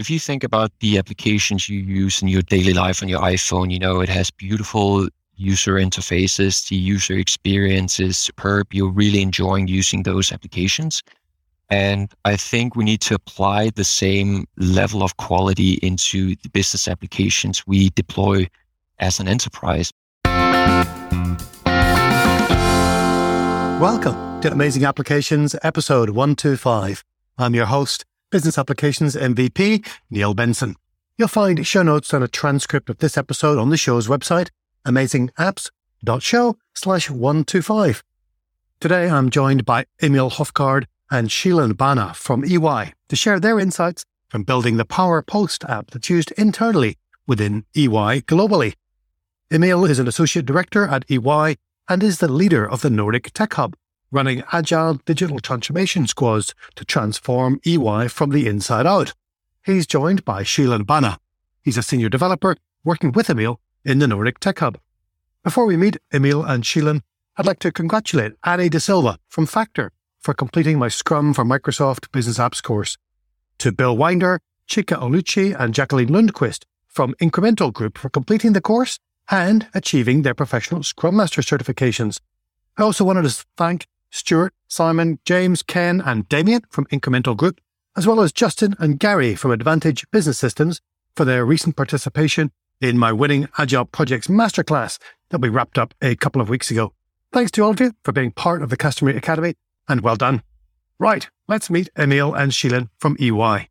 if you think about the applications you use in your daily life on your iPhone, you know, it has beautiful user interfaces. The user experience is superb. You're really enjoying using those applications. And I think we need to apply the same level of quality into the business applications we deploy as an enterprise. Welcome to Amazing Applications, episode 125. I'm your host, Business Applications MVP, Neil Benson. You'll find show notes and a transcript of this episode on the show's website, amazingapps.show slash 125. Today, I'm joined by Emil Hovgaard and Sheelan Bhana from EY to share their insights from building the PowerPost app that's used internally within EY globally. Emil is an associate director at EY and is the leader of the Nordic Tech Hub, running agile digital transformation squads to transform EY from the inside out. He's joined by Sheelan Bhana. He's a senior developer working with Emil in the Nordic Tech Hub. Before we meet Emil and Sheelan, I'd like to congratulate Annie De Silva from Factor for completing my Scrum for Microsoft Business Apps course, to Bill Winder, Chika Oluchi, and Jacqueline Lundquist from Incremental Group for completing the course and achieving their professional Scrum Master certifications. I also wanted to thank Stuart, Simon, James, Ken, and Damien from Incremental Group, as well as Justin and Gary from Advantage Business Systems for their recent participation in my Winning Agile Projects Masterclass that we wrapped up a couple of weeks ago. Thanks to all of you for being part of the Customery Academy and well done. Right, let's meet Emil and Sheelan from EY.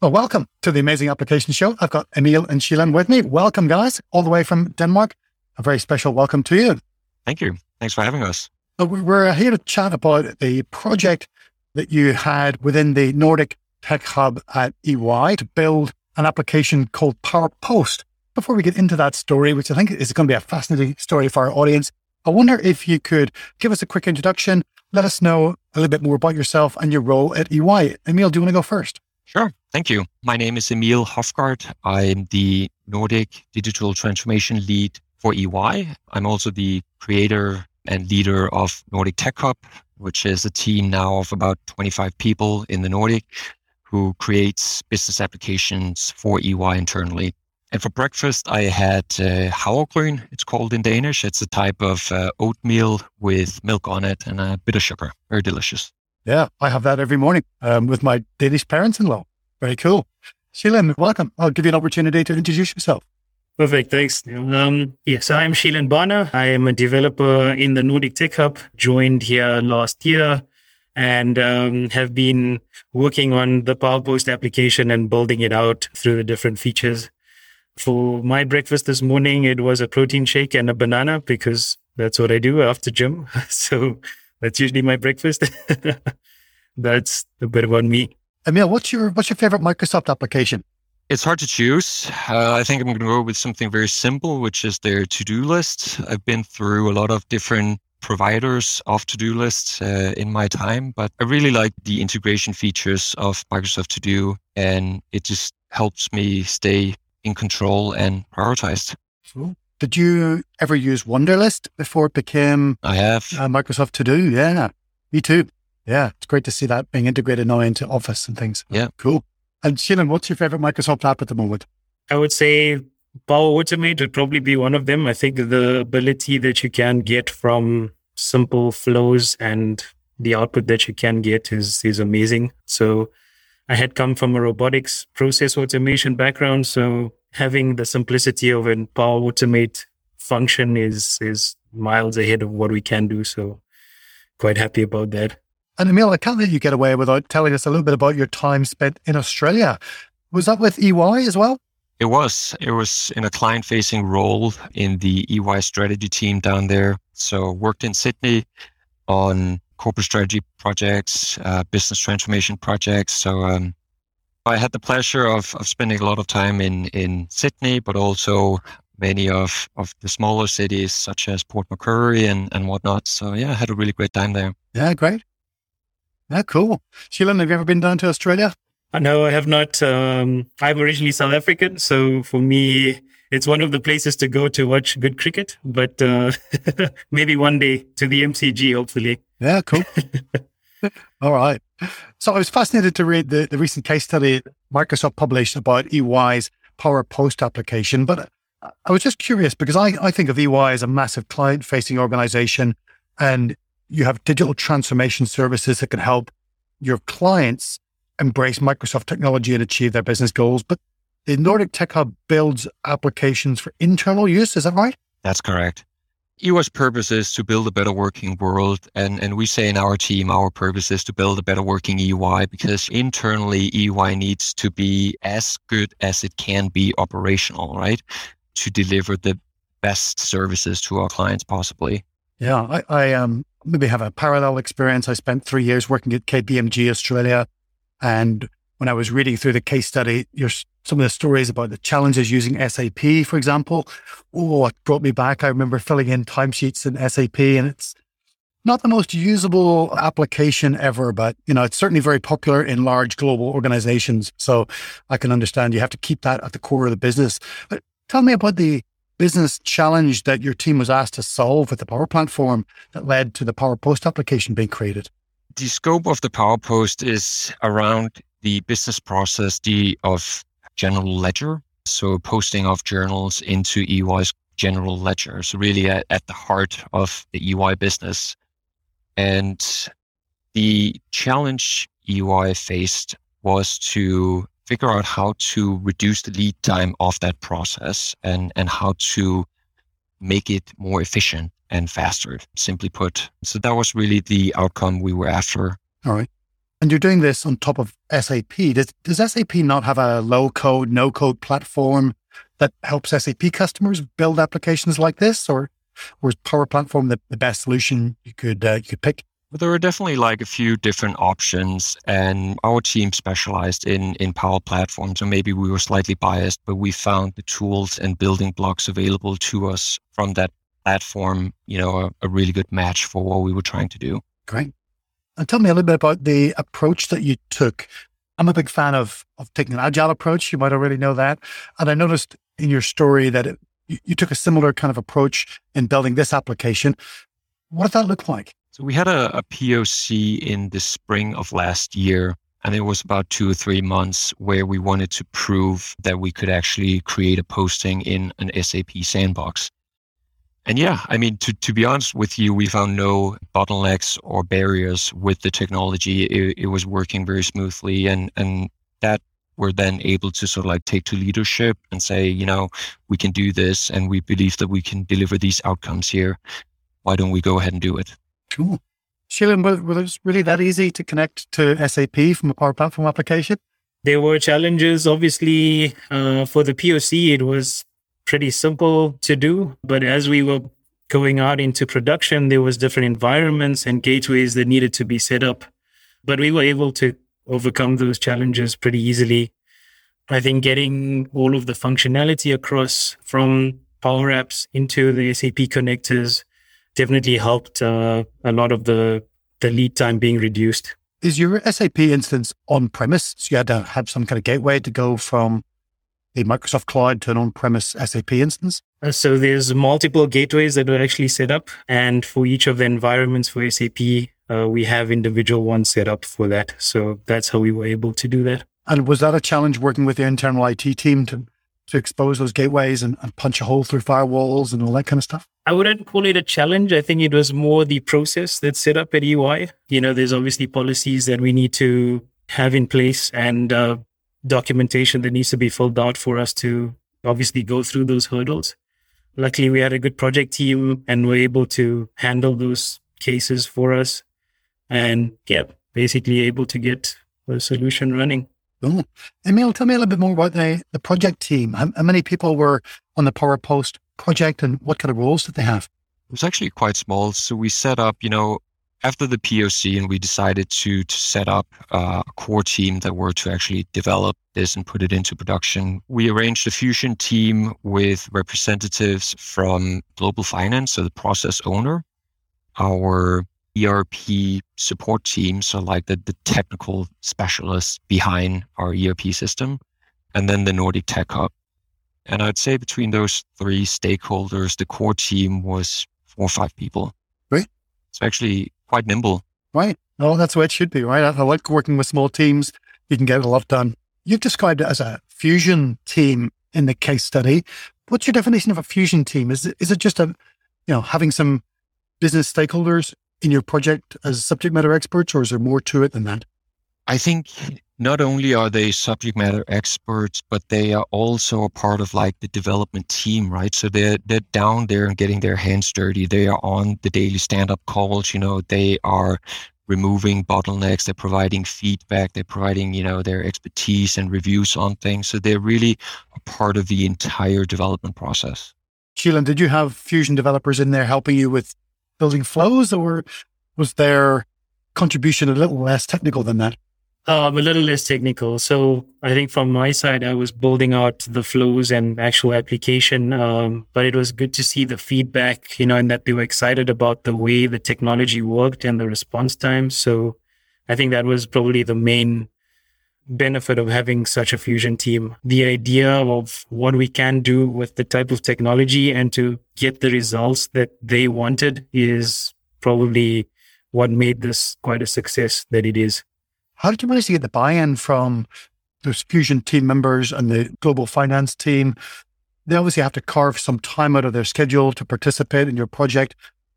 Well, welcome to the Amazing Application Show. I've got Emil and Sheelan with me. Welcome, guys, all the way from Denmark. A very special welcome to you. Thank you. Thanks for having us. We're here to chat about the project that you had within the Nordic Tech Hub at EY to build an application called Power Post. Before we get into that story, which I think is going to be a fascinating story for our audience, I wonder if you could give us a quick introduction, let us know a little bit more about yourself and your role at EY. Emil, do you want to go first? Sure. Thank you. My name is Emil Hovgaard. I'm the Nordic Digital Transformation Lead for EY. I'm also the creator and leader of Nordic Tech Hub, which is a team now of about 25 people in the Nordic who creates business applications for EY internally. And for breakfast, I had uh, havregryn, it's called in Danish. It's a type of uh, oatmeal with milk on it and a bit of sugar. Very delicious. Yeah, I have that every morning um, with my Danish parents in law. Very cool. Sheelan, welcome. I'll give you an opportunity to introduce yourself. Perfect. Thanks. Um, yes, I'm Sheelan Bhana. I am a developer in the Nordic Tech Hub, joined here last year and um, have been working on the PowerPost application and building it out through the different features. For my breakfast this morning, it was a protein shake and a banana because that's what I do after gym. so that's usually my breakfast. that's a bit about me. Emil, what's your what's your favorite Microsoft application? It's hard to choose. Uh, I think I'm going to go with something very simple, which is their to-do list. I've been through a lot of different providers of to-do lists uh, in my time, but I really like the integration features of Microsoft To Do, and it just helps me stay in control and prioritized. Cool. Did you ever use Wunderlist before it became I have uh, Microsoft To Do? Yeah, me too. Yeah, it's great to see that being integrated now into Office and things. Yeah, cool. And Sheelan, what's your favorite Microsoft app at the moment? I would say Power Automate would probably be one of them. I think the ability that you can get from simple flows and the output that you can get is is amazing. So I had come from a robotics process automation background, so having the simplicity of a Power Automate function is is miles ahead of what we can do. So quite happy about that. And Emil, I can't let you get away without telling us a little bit about your time spent in Australia. Was that with EY as well? It was. It was in a client facing role in the EY strategy team down there. So worked in Sydney on corporate strategy projects, uh, business transformation projects. So um, I had the pleasure of, of spending a lot of time in, in Sydney, but also many of, of the smaller cities such as Port Macquarie and, and whatnot. So yeah, I had a really great time there. Yeah, great. Yeah, cool. Sheelan, have you ever been down to Australia? Uh, no, I have not. Um, I'm originally South African, so for me, it's one of the places to go to watch good cricket. But uh, maybe one day to the MCG, hopefully. Yeah, cool. All right. So I was fascinated to read the, the recent case study Microsoft published about EY's PowerPost application. But I was just curious because I, I think of EY as a massive client facing organization and you have digital transformation services that can help your clients embrace Microsoft technology and achieve their business goals. But the Nordic Tech Hub builds applications for internal use. Is that right? That's correct. EY's purpose is to build a better working world. And, and we say in our team, our purpose is to build a better working EY because internally EY needs to be as good as it can be operational, right? To deliver the best services to our clients possibly. Yeah, I, I um, maybe have a parallel experience. I spent three years working at KPMG Australia. And when I was reading through the case study, some of the stories about the challenges using SAP, for example. Oh, it brought me back. I remember filling in timesheets in SAP and it's not the most usable application ever, but you know, it's certainly very popular in large global organizations. So I can understand you have to keep that at the core of the business. But tell me about the business challenge that your team was asked to solve with the Power Platform that led to the PowerPost application being created. The scope of the PowerPost is around the business process the, of general ledger. So posting of journals into EY's general ledger. So really at, at the heart of the EY business. And the challenge EY faced was to figure out how to reduce the lead time of that process and, and how to make it more efficient and faster, simply put. So that was really the outcome we were after. All right. And you're doing this on top of SAP. Does, does SAP not have a low code, no code platform that helps SAP customers build applications like this? Or, is Power Platform the, the best solution you could, uh, you could pick? There are definitely like a few different options, and our team specialized in in Power Platforms, so maybe we were slightly biased, but we found the tools and building blocks available to us from that platform, you know, a, a really good match for what we were trying to do. Great. And tell me a little bit about the approach that you took. I'm a big fan of of taking an agile approach. You might already know that, and I noticed in your story that it, you, you took a similar kind of approach in building this application. What did that look like? So we had a, a POC in the spring of last year, and it was about two or three months where we wanted to prove that we could actually create a posting in an SAP sandbox. And yeah, I mean, to, to be honest with you, we found no bottlenecks or barriers with the technology. It, it was working very smoothly. And, and that we're then able to sort of like take to leadership and say, you know, we can do this and we believe that we can deliver these outcomes here. Why don't we go ahead and do it? Sheila, was it really that easy to connect to SAP from a Power Platform application? There were challenges. Obviously, uh, for the POC, it was pretty simple to do. But as we were going out into production, there was different environments and gateways that needed to be set up. But we were able to overcome those challenges pretty easily. I think getting all of the functionality across from Power Apps into the SAP connectors definitely helped uh, a lot of the the lead time being reduced. Is your SAP instance on premise? So you had to have some kind of gateway to go from the Microsoft Cloud to an on premise SAP instance? Uh, so there's multiple gateways that are actually set up, and for each of the environments for SAP, uh, we have individual ones set up for that. So that's how we were able to do that. And was that a challenge working with the internal IT team to to expose those gateways and, and, punch a hole through firewalls and all that kind of stuff? I wouldn't call it a challenge. I think it was more the process that's set up at EY. You know, there's obviously policies that we need to have in place and uh, documentation that needs to be filled out for us to obviously go through those hurdles. Luckily, we had a good project team and were able to handle those cases for us and yeah, basically able to get a solution running. Cool. Emil, tell me a little bit more about the, the project team. How, how many people were on the PowerPost project and what kind of roles did they have? It was actually quite small. So we set up, you know, after the POC and we decided to, to set up uh, a core team that were to actually develop this and put it into production. We arranged a fusion team with representatives from global finance, so the process owner, our ERP support team, so like the, the technical specialists behind our ERP system, and then the Nordic Tech Hub. And I'd say between those three stakeholders, the core team was four or five people. Right. It's actually quite nimble. Right. No, that's the way it should be, right? I like working with small teams. You can get a lot done. You've described it as a fusion team in the case study. What's your definition of a fusion team? Is it, is it just a, you know, having some business stakeholders in your project as subject matter experts, or is there more to it than that? I think not only are they subject matter experts, but they are also a part of like the development team, right? So they're they're down there and getting their hands dirty. They are on the daily stand-up calls. You know, they are removing bottlenecks. They're providing feedback. They're providing you know their expertise and reviews on things. So they're really a part of the entire development process. Sheelan, did you have Fusion developers in there helping you with building flows, or was their contribution a little less technical than that? Um, a little less technical. So I think from my side, I was building out the flows and actual application. Um, but it was good to see the feedback, you know, and that they were excited about the way the technology worked and the response time. So I think that was probably the main benefit of having such a fusion team. The idea of what we can do with the type of technology and to get the results that they wanted is probably what made this quite a success that it is. How did you manage to get the buy-in from those Fusion team members and the global finance team? They obviously have to carve some time out of their schedule to participate in your project.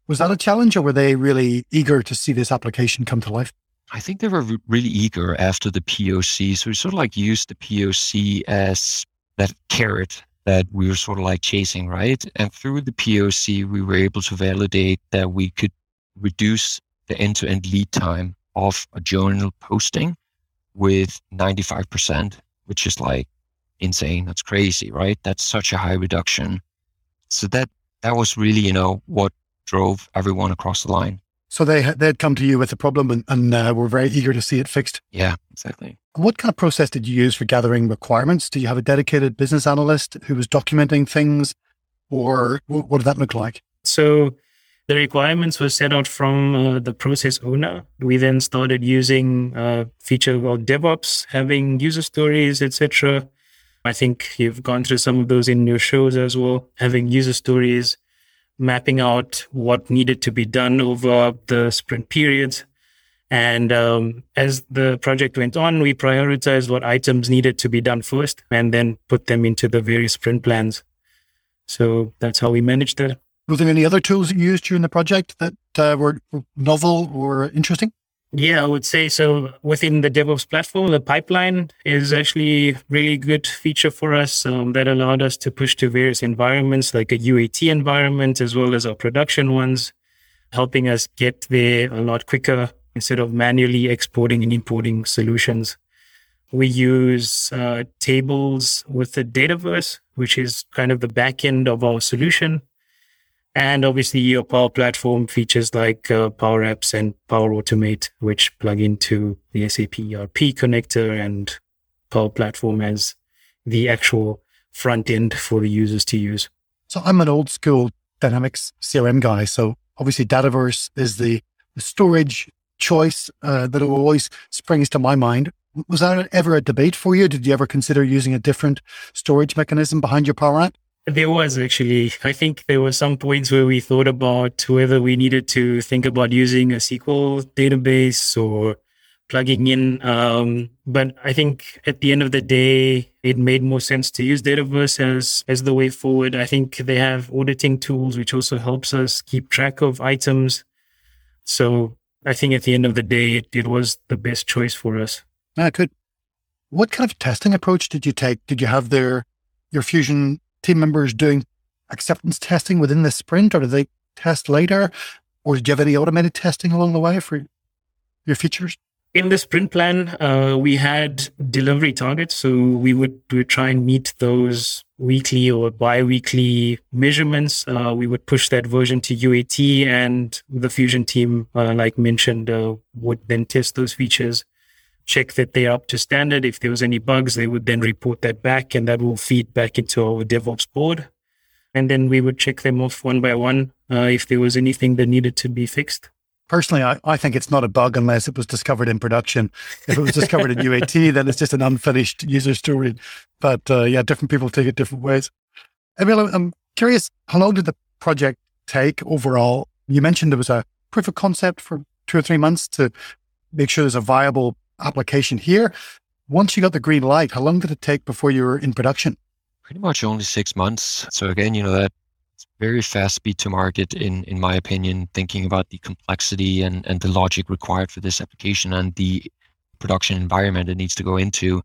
Was that a challenge or were they really eager to see this application come to life? I think they were really eager after the POC. So we sort of like used the POC as that carrot that we were sort of like chasing, right? And through the POC, we were able to validate that we could reduce the end to end lead time of a journal posting with 95%, which is like insane. That's crazy, right? That's such a high reduction. So that that was really, you know, what drove everyone across the line. So they they'd come to you with a problem and, and uh, were very eager to see it fixed. Yeah, exactly. What kind of process did you use for gathering requirements? Do you have a dedicated business analyst who was documenting things, or what did that look like? So the requirements were set out from uh, the process owner. We then started using a uh, feature called DevOps, having user stories, etc. I think you've gone through some of those in your shows as well, having user stories, mapping out what needed to be done over the sprint periods. And um, as the project went on, we prioritized what items needed to be done first and then put them into the various sprint plans. So that's how we managed that. Were there any other tools you used during the project that uh, were novel or interesting? Yeah, I would say so. Within the DevOps platform, the pipeline is actually really good feature for us um, that allowed us to push to various environments like a UAT environment as well as our production ones, helping us get there a lot quicker instead of manually exporting and importing solutions. We use uh, tables with the Dataverse, which is kind of the back end of our solution. And obviously, your Power Platform features like uh, Power Apps and Power Automate, which plug into the SAP ERP connector and Power Platform as the actual front end for the users to use. So I'm an old school Dynamics CRM guy. So obviously, Dataverse is the, storage choice uh, that always springs to my mind. Was that ever a debate for you? Did you ever consider using a different storage mechanism behind your Power App? There was actually. I think there were some points where we thought about whether we needed to think about using a SQL database or plugging in. Um, but I think at the end of the day, it made more sense to use Dataverse as, as the way forward. I think they have auditing tools, which also helps us keep track of items. So I think at the end of the day, it, it was the best choice for us. Ah, good. What kind of testing approach did you take? Did you have their your Fusion team members doing acceptance testing within the sprint, or do they test later? Or did you have any automated testing along the way for your features? In the sprint plan, uh, we had delivery targets. So we would, we would try and meet those weekly or bi-weekly measurements. Uh, we would push that version to UAT and the Fusion team, uh, like mentioned, uh, would then test those features check that they're up to standard. If there was any bugs, they would then report that back and that will feed back into our DevOps board. And then we would check them off one by one uh, if there was anything that needed to be fixed. Personally, I, I think it's not a bug unless it was discovered in production. If it was discovered in UAT, then it's just an unfinished user story. But uh, yeah, different people take it different ways. Emil, I'm curious, how long did the project take overall? You mentioned there was a proof of concept for two or three months to make sure there's a viable application here. Once you got the green light, how long did it take before you were in production? Pretty much only six months. So again, you know, that very fast speed to market in in my opinion thinking about the complexity and and the logic required for this application and the production environment it needs to go into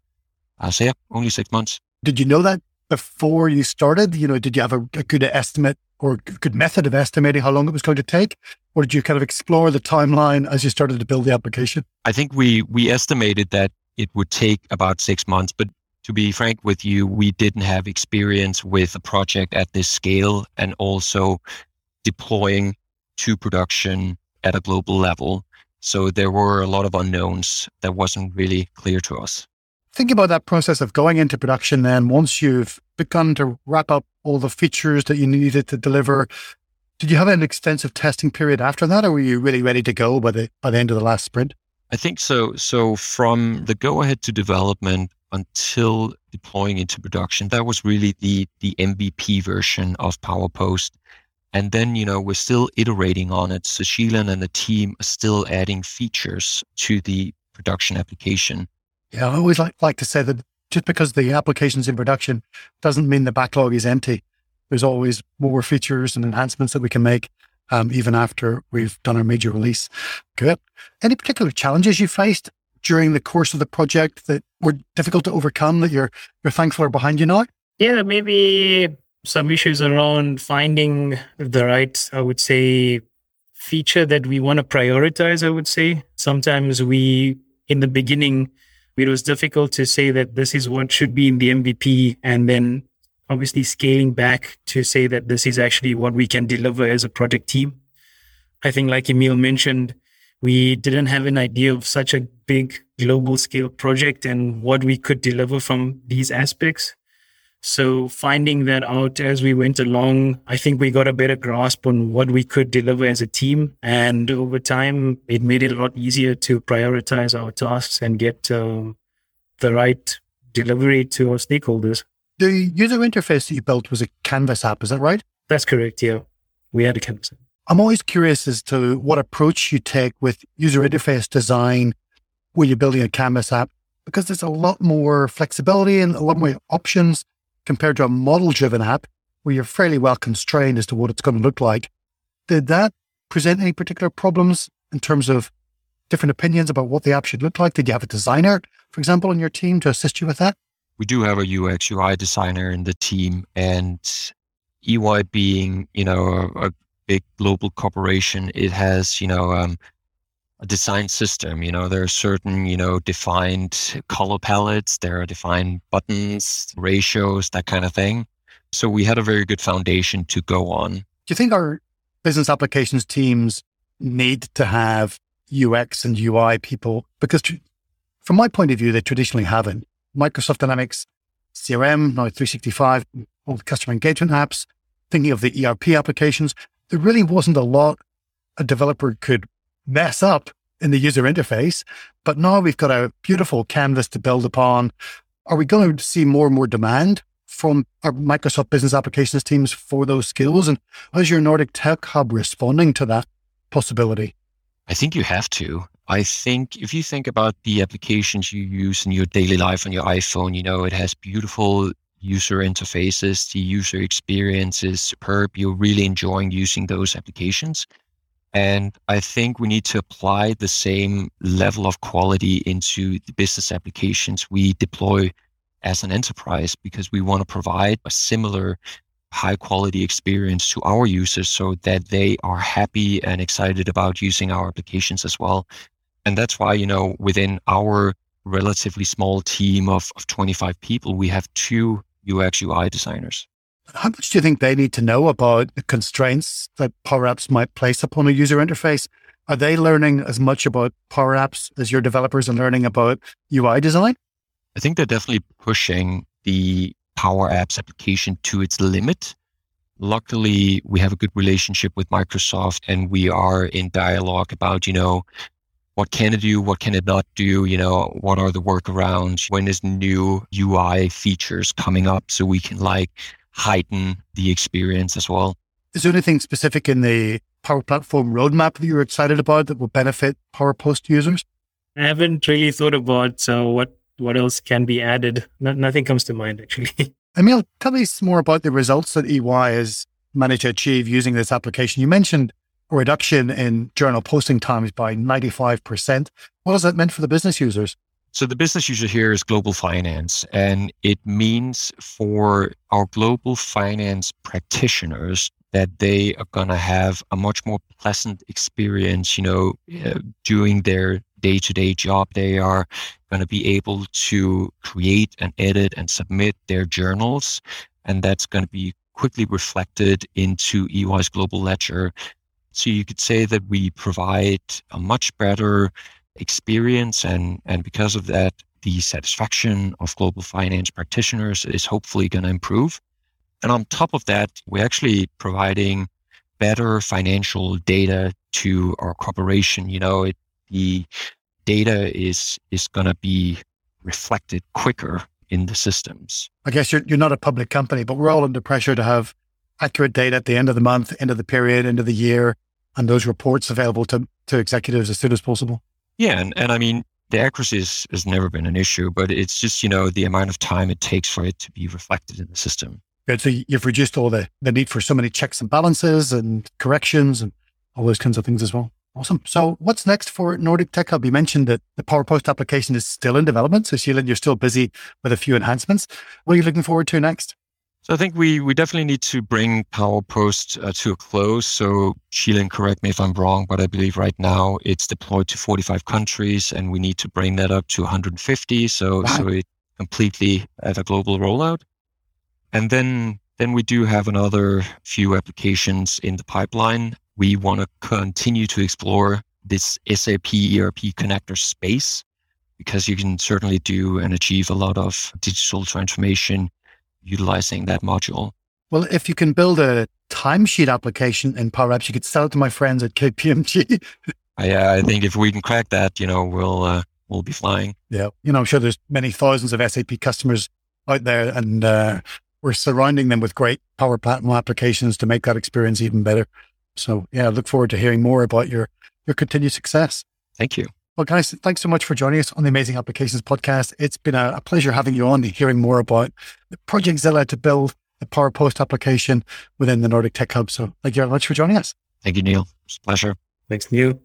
uh, so yeah only six months did you know that before you started you know did you have a, a good estimate or good method of estimating how long it was going to take or did you kind of explore the timeline as you started to build the application i think we we estimated that it would take about six months but to be frank with you, we didn't have experience with a project at this scale and also deploying to production at a global level. So there were a lot of unknowns that wasn't really clear to us. Think about that process of going into production then once you've begun to wrap up all the features that you needed to deliver. Did you have an extensive testing period after that or were you really ready to go by the by the end of the last sprint? I think so. So from the go ahead to development, until deploying into production. That was really the the MVP version of PowerPost. And then, you know, we're still iterating on it. So Sheelan and the team are still adding features to the production application. Yeah, I always like, like to say that just because the application's in production doesn't mean the backlog is empty. There's always more features and enhancements that we can make um, even after we've done our major release. Good. Any particular challenges you faced during the course of the project that were difficult to overcome that you're you're thankful are behind you now? Yeah, maybe some issues around finding the right, I would say, feature that we want to prioritize. I would say sometimes we, in the beginning, it was difficult to say that this is what should be in the MVP, and then obviously scaling back to say that this is actually what we can deliver as a project team. I think, like Emil mentioned, we didn't have an idea of such a big global scale project and what we could deliver from these aspects. So finding that out as we went along, I think we got a better grasp on what we could deliver as a team. And over time, it made it a lot easier to prioritize our tasks and get uh, the right delivery to our stakeholders. The user interface that you built was a Canvas app, is that right? That's correct. Yeah. We had a Canvas app. I'm always curious as to what approach you take with user interface design when you're building a Canvas app, because there's a lot more flexibility and a lot more options compared to a model driven app where you're fairly well constrained as to what it's going to look like. Did that present any particular problems in terms of different opinions about what the app should look like? Did you have a designer, for example, in your team to assist you with that? We do have a UX UI designer in the team and EY being, you know, a, a big global corporation, it has, you know, um, a design system. You know, there are certain, you know, defined color palettes, there are defined buttons, ratios, that kind of thing. So we had a very good foundation to go on. Do you think our business applications teams need to have UX and UI people? Because from my point of view, they traditionally haven't. Microsoft Dynamics CRM, now 365, all the customer engagement apps, thinking of the ERP applications, there really wasn't a lot a developer could mess up in the user interface. But now we've got a beautiful canvas to build upon. Are we going to see more and more demand from our Microsoft business applications teams for those skills? And how's your Nordic Tech Hub responding to that possibility? I think you have to. I think if you think about the applications you use in your daily life on your iPhone, you know, it has beautiful user interfaces. The user experience is superb. You're really enjoying using those applications. And I think we need to apply the same level of quality into the business applications we deploy as an enterprise because we want to provide a similar high quality experience to our users so that they are happy and excited about using our applications as well. And that's why, you know, within our relatively small team of, of 25 people, we have two UX UI designers. How much do you think they need to know about the constraints that Power Apps might place upon a user interface? Are they learning as much about Power Apps as your developers are learning about UI design? I think they're definitely pushing the Power Apps application to its limit. Luckily, we have a good relationship with Microsoft and we are in dialogue about, you know, what can it do? What can it not do? You know, what are the workarounds? When is new UI features coming up so we can like heighten the experience as well? Is there anything specific in the Power Platform roadmap that you're excited about that will benefit PowerPost users? I haven't really thought about uh, what what else can be added. No, nothing comes to mind actually. Emil, tell me more about the results that EY has managed to achieve using this application. You mentioned a reduction in journal posting times by 95%. What has that meant for the business users? So the business user here is global finance, and it means for our global finance practitioners that they are going to have a much more pleasant experience, you know, uh, doing their day to day job. They are going to be able to create and edit and submit their journals. And that's going to be quickly reflected into EY's global ledger. So you could say that we provide a much better experience and and because of that the satisfaction of global finance practitioners is hopefully going to improve. And on top of that we're actually providing better financial data to our corporation. You know it, the data is is going to be reflected quicker in the systems. I guess you're, you're not a public company but we're all under pressure to have accurate data at the end of the month end of the period end of the year and those reports available to, to executives as soon as possible yeah, and, and I mean the accuracy is, has never been an issue, but it's just you know the amount of time it takes for it to be reflected in the system. Good. So you've reduced all the the need for so many checks and balances and corrections and all those kinds of things as well. Awesome. So what's next for Nordic Tech Hub? You mentioned that the PowerPost application is still in development. So Sheila, you're still busy with a few enhancements. What are you looking forward to next? So I think we we definitely need to bring PowerPost uh, to a close. So Sheila, correct me if I'm wrong, but I believe right now it's deployed to 45 countries, and we need to bring that up to 150. So wow. so it completely at a global rollout. And then then we do have another few applications in the pipeline. We want to continue to explore this SAP ERP connector space because you can certainly do and achieve a lot of digital transformation utilizing that module. Well, if you can build a timesheet application in Power Apps, you could sell it to my friends at KPMG. I, I think if we can crack that, you know, we'll uh, we'll be flying. Yeah, you know, I'm sure there's many thousands of SAP customers out there, and uh, we're surrounding them with great Power Platform applications to make that experience even better. So, yeah, I look forward to hearing more about your your continued success. Thank you. Well, guys, thanks so much for joining us on the Amazing Applications podcast. It's been a, a pleasure having you on, and hearing more about the Project Zilla to build the PowerPost application within the Nordic Tech Hub. So thank you very much for joining us. Thank you, Neil. It's a pleasure. Thanks, Neil.